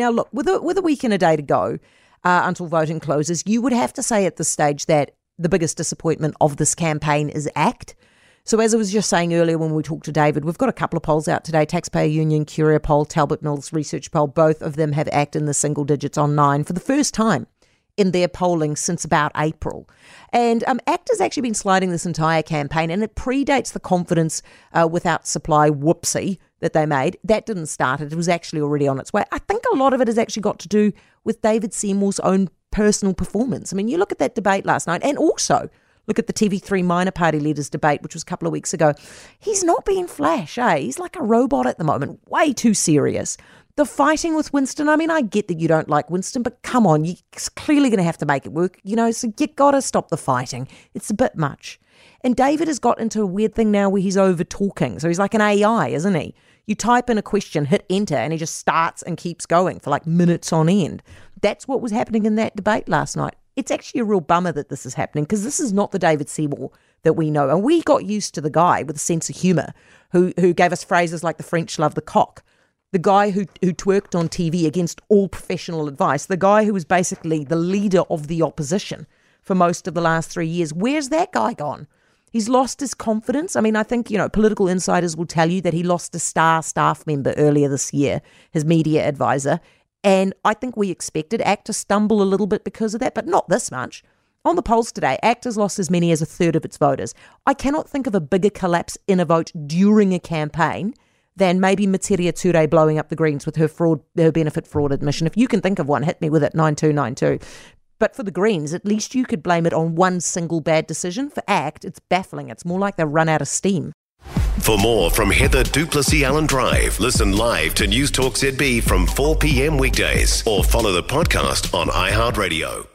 Now, look, with a, with a week and a day to go uh, until voting closes, you would have to say at this stage that the biggest disappointment of this campaign is ACT. So, as I was just saying earlier when we talked to David, we've got a couple of polls out today Taxpayer Union, Curia poll, Talbot Mills Research poll. Both of them have ACT in the single digits on nine for the first time in their polling since about April. And um, ACT has actually been sliding this entire campaign, and it predates the confidence uh, without supply whoopsie that they made. That didn't start it, it was actually already on its way. I think a lot of it has actually got to do with David Seymour's own personal performance. I mean, you look at that debate last night, and also look at the TV3 minor party leaders debate, which was a couple of weeks ago. He's not being flash, eh? He's like a robot at the moment, way too serious. The fighting with Winston, I mean, I get that you don't like Winston, but come on, you're clearly going to have to make it work, you know, so you got to stop the fighting. It's a bit much. And David has got into a weird thing now where he's over talking. So he's like an AI, isn't he? You type in a question, hit enter, and he just starts and keeps going for like minutes on end. That's what was happening in that debate last night. It's actually a real bummer that this is happening because this is not the David Seymour that we know. And we got used to the guy with a sense of humour who, who gave us phrases like the French love the cock the guy who, who twerked on TV against all professional advice, the guy who was basically the leader of the opposition for most of the last three years. Where's that guy gone? He's lost his confidence. I mean, I think, you know, political insiders will tell you that he lost a star staff member earlier this year, his media advisor. And I think we expected ACT to stumble a little bit because of that, but not this much. On the polls today, ACT has lost as many as a third of its voters. I cannot think of a bigger collapse in a vote during a campaign than maybe Metiria Turei blowing up the Greens with her fraud, her benefit fraud admission. If you can think of one, hit me with it, 9292. But for the Greens, at least you could blame it on one single bad decision. For ACT, it's baffling. It's more like they run out of steam. For more from Heather du Plessis-Allan Drive, listen live to News Talk ZB from 4 p.m. weekdays or follow the podcast on iHeartRadio.